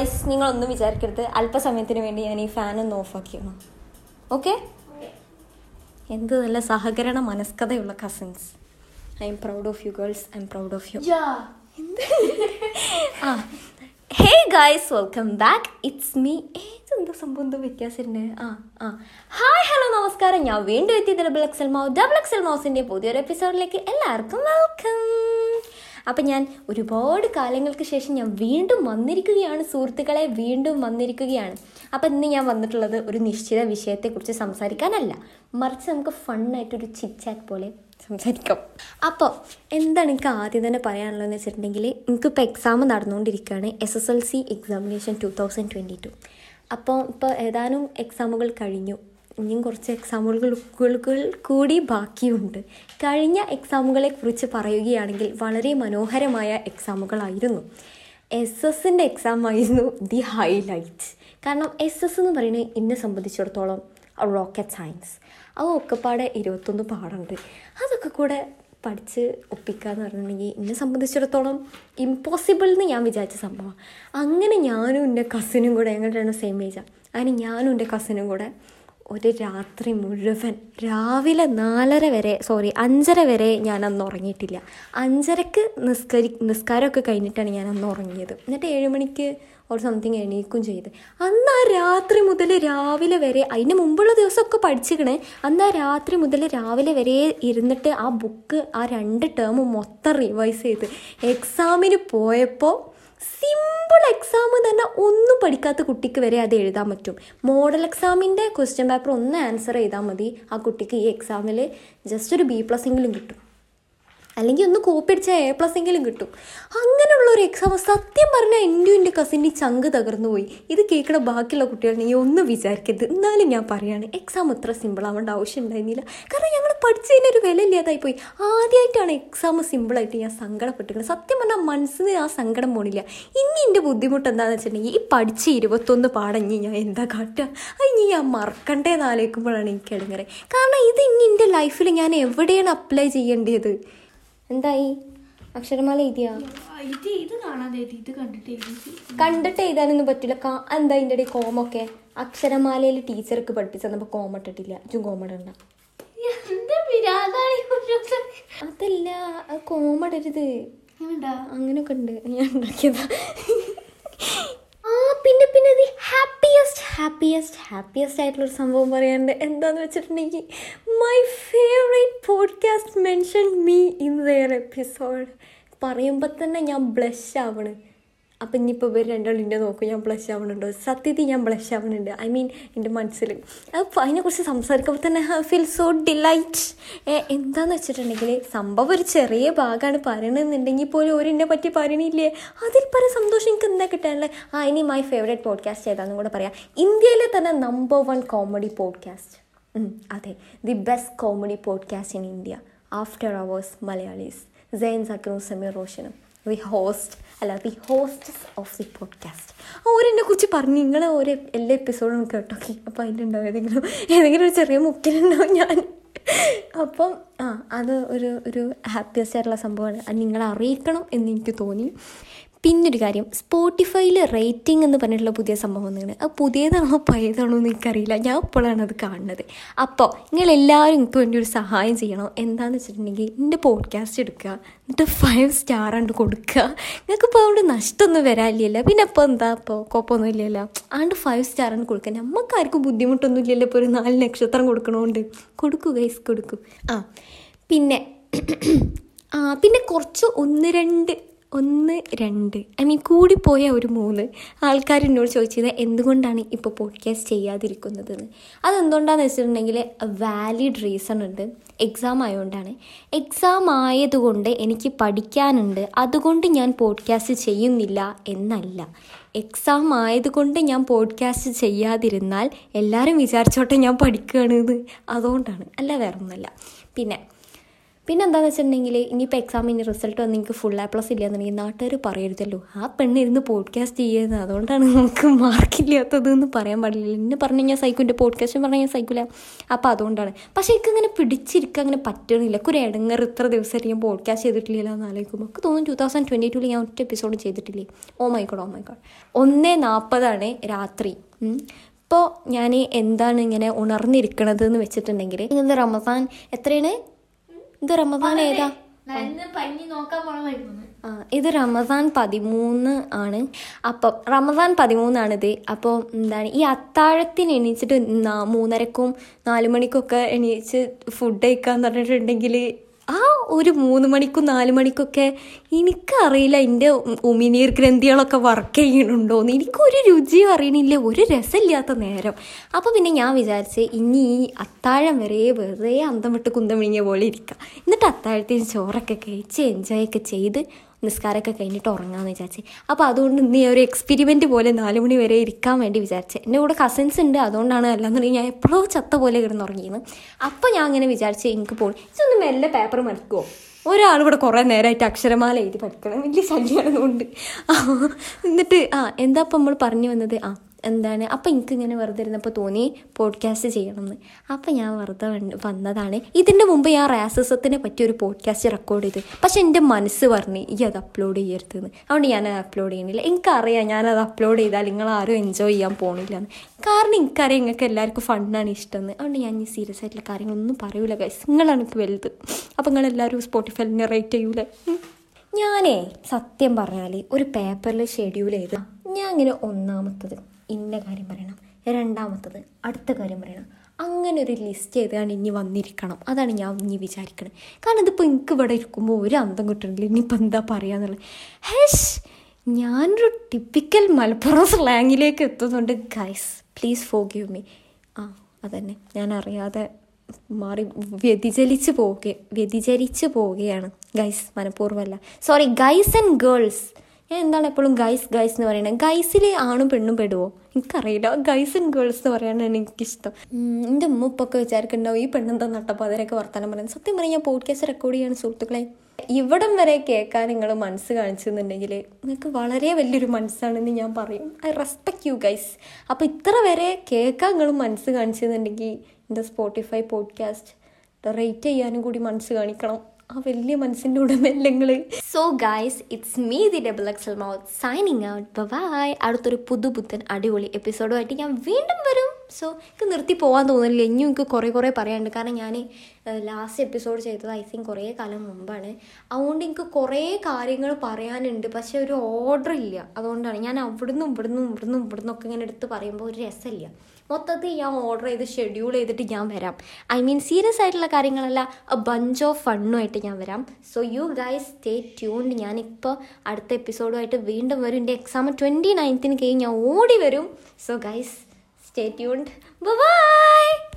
Guys നിങ്ങളൊന്നും വിചാരിക്കരുത്. അല്പസമയത്തിന് വേണ്ടി ഞാൻ ഈ ഫാൻ ഒന്ന് ഓഫാക്കിയാണ് ഓക്കെ എന്ത് നല്ല സഹകരണ മനസ്കഥയുള്ള cousins I am proud of you girls I am proud of you ആ. Hey guys welcome back it's me ഏതെന്തോ സംഭവം എന്തോ വ്യത്യാസമുണ്ട് ആ ആ. ഹായ് ഹലോ നമസ്കാരം. ഞാൻ വീണ്ടും എത്തി. ഡബിൾ എക്സൽ മൗ ഡബിൾ എക്സൽ മൗസിന്റെ പുതിയൊരു എപ്പിസോഡിലേക്ക് എല്ലാവർക്കും വെൽക്കം അപ്പം ഞാൻ ഒരുപാട് കാലങ്ങൾക്ക് ശേഷം ഞാൻ വീണ്ടും വന്നിരിക്കുകയാണ്. സുഹൃത്തുക്കളെ വീണ്ടും വന്നിരിക്കുകയാണ്. അപ്പം ഇന്ന് ഞാൻ വന്നിട്ടുള്ളത് ഒരു നിശ്ചിത വിഷയത്തെക്കുറിച്ച് സംസാരിക്കാനല്ല. മറിച്ച് നമുക്ക് ഫണ്ണായിട്ടൊരു ചിറ്റ് പോലെ സംസാരിക്കാം. അപ്പോൾ എന്താണ് എനിക്ക് ആദ്യം തന്നെ പറയാനുള്ളതെന്ന് വെച്ചിട്ടുണ്ടെങ്കിൽ എനിക്കിപ്പോൾ എക്സാം നടന്നുകൊണ്ടിരിക്കുകയാണ്. S S L C examination two thousand twenty two അപ്പോൾ ഇപ്പോൾ ഏതാനും എക്സാമുകൾ കഴിഞ്ഞു. ഇനിയും കുറച്ച് എക്സാമുകൾ കൂടി ബാക്കിയുണ്ട്. കഴിഞ്ഞ എക്സാമുകളെ കുറിച്ച് പറയുകയാണെങ്കിൽ വളരെ മനോഹരമായ എക്സാമുകളായിരുന്നു എസ് എസിന്റെ എക്സാം ആയിരുന്നു ദി ഹൈലൈറ്റ് കാരണം എസ് എസ് എന്ന് പറയുന്നത് എന്നെ സംബന്ധിച്ചിടത്തോളം റോക്കറ്റ് സയൻസ് ആ ഒക്കെപ്പാടെ ഇരുപത്തൊന്ന് പാടുണ്ട് അതൊക്കെ കൂടെ പഠിച്ച് ഒപ്പിക്കുക എന്ന് പറഞ്ഞിട്ടുണ്ടെങ്കിൽ എന്നെ സംബന്ധിച്ചിടത്തോളം ഇമ്പോസിബിൾ എന്ന് ഞാൻ വിചാരിച്ച സംഭവം അങ്ങനെ ഞാനും എന്റെ കസിനും കൂടെ ഞങ്ങളുടെ സെയിം ഏജാണ് അങ്ങനെ ഞാനും എന്റെ കസിനും കൂടെ ഒരു രാത്രി മുഴുവൻ രാവിലെ നാലര വരെ സോറി അഞ്ചര വരെ ഞാൻ ഉറങ്ങിയിട്ടില്ല. അഞ്ചരക്ക് നിസ്കരി നിസ്കാരമൊക്കെ കഴിഞ്ഞിട്ടാണ് ഞാൻ അന്ന് ഉറങ്ങിയത്. എന്നിട്ട് ഏഴ് മണിക്ക് ഓർ സംതിങ് എണീക്കും ചെയ്ത്. അന്ന് ആ രാത്രി മുതൽ രാവിലെ വരെ അതിന് മുമ്പുള്ള ദിവസമൊക്കെ പഠിച്ചിക്കണേ. അന്ന് ആ രാത്രി മുതൽ രാവിലെ വരെ ഇരുന്നിട്ട് ആ ബുക്ക് ആ രണ്ട് ടേം മൊത്തം റിവൈസ് ചെയ്ത്. എക്സാമിന് പോയപ്പോൾ സിമ്പിൾ എക്സാം തന്നെ ഒന്നും പഠിക്കാത്ത കുട്ടിക്ക് വരെ അത് എഴുതാൻ പറ്റും. മോഡൽ എക്സാമിന്റെ ക്വസ്റ്റ്യൻ പേപ്പർ ഒന്ന് ആൻസർ ചെയ്താൽ മതി. ആ കുട്ടിക്ക് ഈ എക്സാമിൽ ജസ്റ്റ് ഒരു ബി പ്ലസ് എങ്കിലും കിട്ടും. അല്ലെങ്കിൽ ഒന്ന് കോപ്പി അടിച്ചാൽ എ പ്ലസ് എങ്കിലും കിട്ടും. അങ്ങനെയുള്ള ഒരു എക്സാം സത്യം പറഞ്ഞാൽ എന്റെ എന്റെ കസിന്റെ ചങ്ക് തകർന്നു പോയി. ഇത് കേൾക്കണ ബാക്കിയുള്ള കുട്ടികൾ നീ ഒന്നും വിചാരിക്കരുത്. എന്നാലും ഞാൻ പറയാണ് എക്സാം അത്ര സിമ്പിൾ ആവേണ്ട ആവശ്യം ഉണ്ടായിരുന്നില്ല. കാരണം ഞങ്ങൾ പഠിച്ചതിന് ഒരു വില ഇല്ലാതായി പോയി. ആദ്യമായിട്ടാണ് എക്സാം സിമ്പിളായിട്ട് ഞാൻ സങ്കടപ്പെട്ടിരിക്കുന്നത്. സത്യം പറഞ്ഞാൽ മനസ്സിന് ആ സങ്കടം പോണില്ല. ഇനി എന്റെ ബുദ്ധിമുട്ട് എന്താണെന്ന് വെച്ചിട്ടുണ്ടെങ്കിൽ ഈ പഠിച്ച ഇരുപത്തൊന്ന് പാടഞ്ഞ് ഞാൻ എന്താ കാട്ടുക? അത് ഇനി ഞാൻ മറക്കണ്ടേന്ന് ആലോചിക്കുമ്പോഴാണ് എനിക്ക് ഇടങ്ങറ് കാരണം ഇത് ഇനി എന്റെ ലൈഫിൽ ഞാൻ എവിടെയാണ് അപ്ലൈ ചെയ്യേണ്ടത്? എന്തായി? അക്ഷരമാല എഴുതിയാ? ഇത് കാണാതെ കണ്ടിട്ട് എഴുതി. കണ്ടിട്ട് എഴുതാനൊന്നും പറ്റില്ല. എന്താ അതിന്റെ ഇടയിൽ കോമൊക്കെ? അക്ഷരമാലയിൽ ടീച്ചർക്ക് പഠിപ്പിച്ചു തന്നപ്പോൾ കോമ ഇട്ടിട്ടില്ല. ഇതും കോമ ഇടണ്ട? അതല്ല അത് കോമ ഇടരുത്. അങ്ങനെയൊക്കെ ഉണ്ട്. ഞാൻ ഉണ്ടാക്കിയതാ ആ പിന്നെ പിന്നെ ഇത് ഹാപ്പിയസ്റ്റ് ഹാപ്പിയസ്റ്റ് ആയിട്ടുള്ളൊരു സംഭവം പറയാനുണ്ട്. എന്താന്ന് വെച്ചിട്ടുണ്ടെങ്കിൽ my favourite podcast mention me in their episode പറയുമ്പോൾ തന്നെ ഞാൻ ബ്ലഷ് ആവണ്. അപ്പം ഇനിയിപ്പോൾ ഇവർ രണ്ടാളും രണ്ടാളിന്റെ നോക്കും ഞാൻ ബ്ലഷ് ആവണുണ്ടോ? സത്യത്തിൽ ഞാൻ ബ്ലഷ് ആവണുണ്ട്. ഐ മീൻ എന്റെ മനസ്സിൽ അപ്പോൾ അതിനെക്കുറിച്ച് സംസാരിക്കുമ്പോൾ തന്നെ ഐ ഫീൽ സോ ഡിലൈറ്റ് എന്താന്ന് വെച്ചിട്ടുണ്ടെങ്കിൽ സംഭവം ഒരു ചെറിയ ഭാഗമാണ് പറയണമെന്നുണ്ടെങ്കിൽ പോലും ഓരെന്നെ പറ്റി പറയണില്ലേ? അതിൽ പല സന്തോഷം എനിക്ക് എന്താ കിട്ടാനുള്ളത് ആ ഇനി മൈ ഫേവറേറ്റ് പോഡ്കാസ്റ്റ് ഏതാണെന്നും കൂടെ പറയാം. ഇന്ത്യയിലെ തന്നെ നമ്പർ വൺ കോമഡി പോഡ്കാസ്റ്റ് അതെ. The best comedy podcast in India after hours Malayalees Zain സക്രും Sameer റോഷനും. വി ഹോസ്റ്റ് അല്ല the hostess of the podcast ഓരെന്നെ കുറിച്ച് പറഞ്ഞു നിങ്ങൾ ഓരോ എല്ലാ എപ്പിസോഡും കേട്ടോ. അപ്പോൾ അതിലുണ്ടാവും ഏതെങ്കിലും ഏതെങ്കിലും ഒരു ചെറിയ മുക്കിലുണ്ടാവും ഞാൻ. അപ്പം ആ അത് ഒരു ഒരു ഹാപ്പിയസ്റ്റ് ആയിട്ടുള്ള സംഭവമാണ്. അത് നിങ്ങളെ അറിയിക്കണം എന്ന് എനിക്ക് തോന്നി. പിന്നൊരു കാര്യം സ്പോട്ടിഫൈയിൽ റേറ്റിംഗ് എന്ന് പറഞ്ഞിട്ടുള്ള പുതിയ സംഭവം വന്നിട്ടുണ്ട് അത് പുതിയതാണോ പഴയതാണോ എന്ന് എനിക്കറിയില്ല. ഞാൻ ഇപ്പോഴാണ് അത് കാണുന്നത്. അപ്പോൾ നിങ്ങളെല്ലാവരും എനിക്ക് വേണ്ടി ഒരു സഹായം ചെയ്യണം? എന്താണെന്ന് വെച്ചിട്ടുണ്ടെങ്കിൽ എന്റെ പോഡ്കാസ്റ്റ് എടുക്കുക. എന്നിട്ട് ഫൈവ് സ്റ്റാർ ആണ്ട് കൊടുക്കുക. നിങ്ങൾക്ക് ഇപ്പോൾ അതുകൊണ്ട് നഷ്ടമൊന്നും വരാനില്ലല്ലോ. പിന്നെ അപ്പോൾ എന്താ? ഇപ്പോൾ കുഴപ്പമൊന്നും ഇല്ലല്ലോ ആണ്ട് ഫൈവ് സ്റ്റാർ ആണ് കൊടുക്കുക. നമുക്കാർക്കും ബുദ്ധിമുട്ടൊന്നും ഇല്ലല്ലോ. ഇപ്പോൾ ഒരു നാല് നക്ഷത്രം കൊടുക്കണോണ്ട്. കൊടുക്കുക ഗൈസ് കൊടുക്കും. ആ പിന്നെ ആ പിന്നെ കുറച്ച് ഒന്ന് രണ്ട് ഒന്ന് രണ്ട്. ഐ മീൻ കൂടിപ്പോയ ഒരു മൂന്ന്. ആൾക്കാർ എന്നോട് ചോദിച്ചത് എന്തുകൊണ്ടാണ് ഇപ്പോൾ പോഡ്കാസ്റ്റ് ചെയ്യാതിരിക്കുന്നതെന്ന്? അതെന്തുകൊണ്ടാണെന്ന് വെച്ചിട്ടുണ്ടെങ്കിൽ വാലിഡ് റീസൺ ഉണ്ട്. എക്സാം ആയതുകൊണ്ടാണ് എക്സാം ആയതുകൊണ്ട് എനിക്ക് പഠിക്കാനുണ്ട്. അതുകൊണ്ട് ഞാൻ പോഡ്കാസ്റ്റ് ചെയ്യുന്നില്ല എന്നല്ല. എക്സാം ആയതുകൊണ്ട് ഞാൻ പോഡ്കാസ്റ്റ് ചെയ്യാതിരുന്നാൽ എല്ലാവരും വിചാരിച്ചോട്ടെ ഞാൻ പഠിക്കുകയാണ് അതുകൊണ്ടാണ്. അല്ല വേറൊന്നുമല്ല. പിന്നെ പിന്നെ എന്താണെന്ന് വെച്ചിട്ടുണ്ടെങ്കിൽ ഇനിയിപ്പോൾ എക്സാമിന് റിസൾട്ട് വന്ന് എനിക്ക് ഫുൾ എ പ്ലസ് ഇല്ല എന്നുണ്ടെങ്കിൽ നാട്ടുകാർ പറയരുതല്ലോ. ആ പെണ്ണ് പെണ്ണിരുന്ന് പോഡ്കാസ്റ്റ് ചെയ്യുന്നത് അതുകൊണ്ടാണ് നമുക്ക് മാർക്കില്ലാത്തത് എന്ന് പറയാൻ പാടില്ല എന്നെ പറഞ്ഞു കഴിഞ്ഞാൽ എന്റെ പോഡ്കാസ്റ്റ് പറഞ്ഞു കഴിഞ്ഞാൽ സൈക്കില്ല അപ്പോൾ അതുകൊണ്ടാണ്. പക്ഷേ എനിക്ക് അങ്ങനെ പിടിച്ചിരിക്കാൻ അങ്ങനെ പറ്റണില്ല. ഒരു ഇടങ്ങർ ഇത്ര ദിവസമായിട്ട് ഞാൻ പോഡ്കാസ്റ്റ് ചെയ്തിട്ടില്ലല്ലോ എന്ന് ആലോചിക്കുമ്പോൾ എനിക്ക് തോന്നുന്നു ടൂ തൗസൻഡ് ട്വന്റി ടൂവിൽ ഞാൻ ഒറ്റ എപ്പിസോഡ് ചെയ്തിട്ടില്ലേ. Oh my God oh my God ഒന്ന് നാൽപ്പതാണ് രാത്രി. ഇപ്പോൾ ഞാൻ എന്താണ് ഇങ്ങനെ ഉണർന്നിരിക്കണത് എന്ന് വെച്ചിട്ടുണ്ടെങ്കിൽ ഇന്ന് റമസാൻ എത്രയാണ്? ഇത് റമദാൻ ഏതാ? ഇത് റമസാൻ പതിമൂന്ന് ആണ്. അപ്പം റമസാൻ പതിമൂന്നാണിത്. അപ്പോൾ എന്താണ് ഈ അത്താഴത്തിന് എണീച്ചിട്ട് മൂന്നരക്കും നാല് മണിക്കൊക്കെ എണീച്ച് ഫുഡ് കഴിക്കാന്ന് പറഞ്ഞിട്ടുണ്ടെങ്കിൽ ഒരു മൂന്ന് മണിക്കും നാല് മണിക്കൊക്കെ എനിക്കറിയില്ല എന്റെ ഉമിനീർ ഗ്രന്ഥികളൊക്കെ വർക്ക് ചെയ്യണുണ്ടോയെന്ന് എനിക്കൊരു രുചിയും അറിയണില്ല ഒരു രസമില്ലാത്ത നേരം. അപ്പോൾ പിന്നെ ഞാൻ വിചാരിച്ച് ഇനി ഈ അത്താഴം വരെ വെറുതെ അന്തം വിട്ട് കുന്തം വിഴിഞ്ഞ പോലെ ഇരിക്കാം. എന്നിട്ട് അത്താഴത്തിന് ചോറൊക്കെ കഴിച്ച് എൻജോയ് ഒക്കെ ചെയ്ത് നിസ്കാരമൊക്കെ കഴിഞ്ഞിട്ട് ഉറങ്ങാമെന്ന് വിചാരിച്ച്. അപ്പോൾ അതുകൊണ്ട് ഇന്ന് ഒരു എക്സ്പെരിമെന്റ് പോലെ നാല് മണി വരെ ഇരിക്കാൻ വേണ്ടി വിചാരിച്ച്. എന്റെ കൂടെ കസിൻസ് ഉണ്ട് അതുകൊണ്ടാണ് അല്ലാന്നുണ്ടെങ്കിൽ ഞാൻ എപ്പോഴും ചത്ത പോലെ കിടന്ന് ഉറങ്ങിയത് അപ്പോൾ ഞാൻ അങ്ങനെ വിചാരിച്ച് എനിക്ക് പോയി. ഇതൊന്ന് മെല്ലെ പേപ്പർ മറിക്കുമോ ഒരാൾ ഇവിടെ കുറേ നേരമായിട്ട് അക്ഷരമാല എഴുതി പഠിക്കണം. വലിയ ശല്യമായതുകൊണ്ട് എന്നിട്ട് ആ എന്താ അപ്പം നമ്മൾ പറഞ്ഞു വന്നത്? ആ എന്താണ്? അപ്പം എനിക്ക് ഇങ്ങനെ വെറുതെ ഇരുന്നപ്പോൾ തോന്നി പോഡ്കാസ്റ്റ് ചെയ്യണമെന്ന് അപ്പം ഞാൻ വെറുതെ വന്നതാണ്. ഇതിന്റെ മുമ്പ് ഞാൻ റാസിസത്തിനെ പറ്റി ഒരു പോഡ്കാസ്റ്റ് റെക്കോർഡ് ചെയ്ത്. പക്ഷെ എന്റെ മനസ്സ് പറഞ്ഞു ഈ അത് അപ്ലോഡ് ചെയ്യരുതെന്ന്. അതുകൊണ്ട് ഞാൻ അത് അപ്ലോഡ് ചെയ്യണില്ല എനിക്കറിയാം ഞാനത് അപ്ലോഡ് ചെയ്താൽ നിങ്ങൾ ആരും എൻജോയ് ചെയ്യാൻ പോകണില്ല എന്ന് കാരണം എനിക്കറിയാം നിങ്ങൾക്ക് എല്ലാവർക്കും ഫണ്ടാണ് ഇഷ്ടമെന്ന് അതുകൊണ്ട് ഞാൻ ഈ സീരിയസ് ആയിട്ടുള്ള കാര്യങ്ങളൊന്നും പറയൂല ഗൈസ് നിങ്ങളാണ് എനിക്ക് വലുത്. അപ്പം നിങ്ങളെല്ലാവരും സ്പോട്ടിഫൈലിനെ റേറ്റ് ചെയ്യൂലേ? ഞാനേ സത്യം പറഞ്ഞാൽ ഒരു പേപ്പറിൽ ഷെഡ്യൂൾ ചെയ്ത് ഞാൻ ഇങ്ങനെ ഒന്നാമത്തത് ഇന്ന കാര്യം പറയണം രണ്ടാമത്തത് അടുത്ത കാര്യം പറയണം. അങ്ങനെ ഒരു ലിസ്റ്റ് ചെയ്താണ് ഇനി വന്നിരിക്കണം. അതാണ് ഞാൻ ഇനി വിചാരിക്കണത്. കാരണം ഇതിപ്പോൾ എനിക്ക് ഇവിടെ ഇരിക്കുമ്പോൾ ഒരു അന്തം കിട്ടണില്ല. ഇനിയിപ്പോൾ എന്താ പറയാന്നുള്ളത് ഹേഷ് ഞാനൊരു ടിപ്പിക്കൽ മലപ്പുറം സ്ലാങ്ങിലേക്ക് എത്തുന്നുണ്ട്. Guys please for give me ആ അതന്നെ. ഞാൻ അറിയാതെ മാറി വ്യതിചലിച്ച് പോവുക വ്യതിചലിച്ച് പോവുകയാണ് ഗൈസ് മനഃപൂർവമല്ല. സോറി ഗൈസ് ആൻഡ് ഗേൾസ് ഞാൻ എന്താണ് എപ്പോഴും ഗൈസ് ഗൈസ് എന്ന് പറയുന്നത് ഗൈസിലെ ആണും പെണ്ണും പെടുവോ? എനിക്കറിയില്ല. ഗൈസ് ആൻഡ് ഗേൾസ് എന്ന് പറയാനാണ് എനിക്കിഷ്ടം. എന്റെ ഉമ്മ ഉപ്പൊക്കെ വിചാരിക്കുന്നുണ്ടാവും ഈ പെണ്ണെന്താ നട്ടപ്പോൾ അതിനൊക്കെ വർത്തമാനം പറയുന്നത്. സത്യം പറഞ്ഞാൽ ഞാൻ പോഡ്കാസ്റ്റ് റെക്കോർഡ് ചെയ്യാണ് സുഹൃത്തുക്കളെ. ഇവിടം വരെ കേൾക്കാൻ നിങ്ങൾ മനസ്സ് കാണിച്ചെന്നുണ്ടെങ്കിൽ നിങ്ങൾക്ക് വളരെ വലിയൊരു മനസ്സാണെന്ന് ഞാൻ പറയും. ഐ റെസ്പെക്ട് യു ഗൈസ് അപ്പോൾ ഇത്ര വരെ കേൾക്കാൻ നിങ്ങൾ മനസ്സ് കാണിച്ചെന്നുണ്ടെങ്കിൽ എന്റെ സ്പോട്ടിഫൈ പോഡ്കാസ്റ്റ് റേറ്റ് ചെയ്യാനും കൂടി മനസ്സ് കാണിക്കണം. ആ വലിയ മനസ്സിന്റെ ഉടമയല്ല so guys it's me the double XL mouth signing out bye അടുത്തൊരു പുതുപുത്തൻ അടിപൊളി എപ്പിസോഡുമായിട്ട് ഞാൻ വീണ്ടും വരും. സോ എനിക്ക് നിർത്തി പോകാൻ തോന്നുന്നില്ല. ഇനിയും എനിക്ക് കുറേ കുറേ പറയാനുണ്ട്. കാരണം ഞാൻ ലാസ്റ്റ് എപ്പിസോഡ് ചെയ്തത് ഐ തിങ്ക് കുറേ കാലം മുമ്പാണ്. അതുകൊണ്ട് എനിക്ക് കുറേ കാര്യങ്ങൾ പറയാനുണ്ട്. പക്ഷെ ഒരു ഓർഡർ ഇല്ല. അതുകൊണ്ടാണ് ഞാൻ അവിടുന്ന് ഇവിടുന്ന് ഇവിടുന്ന് ഇവിടുന്ന് ഒക്കെ ഇങ്ങനെ എടുത്ത് പറയുമ്പോൾ ഒരു രസമില്ല. മൊത്തത്തിൽ ഞാൻ ഓർഡർ ചെയ്ത് ഷെഡ്യൂൾ ചെയ്തിട്ട് ഞാൻ വരാം. ഐ മീൻ സീരിയസ് ആയിട്ടുള്ള കാര്യങ്ങളല്ല ബഞ്ച് ഓഫ് ഫണ്ണുമായിട്ട് ഞാൻ വരാം. So you guys stay tuned ഞാനിപ്പോൾ അടുത്ത എപ്പിസോഡുമായിട്ട് വീണ്ടും വരും. എന്റെ എക്സാം ട്വന്റി നയൻത്തിന് കഴിഞ്ഞ് ഞാൻ ഓടി വരും. So guys Stay tuned. Bye bye.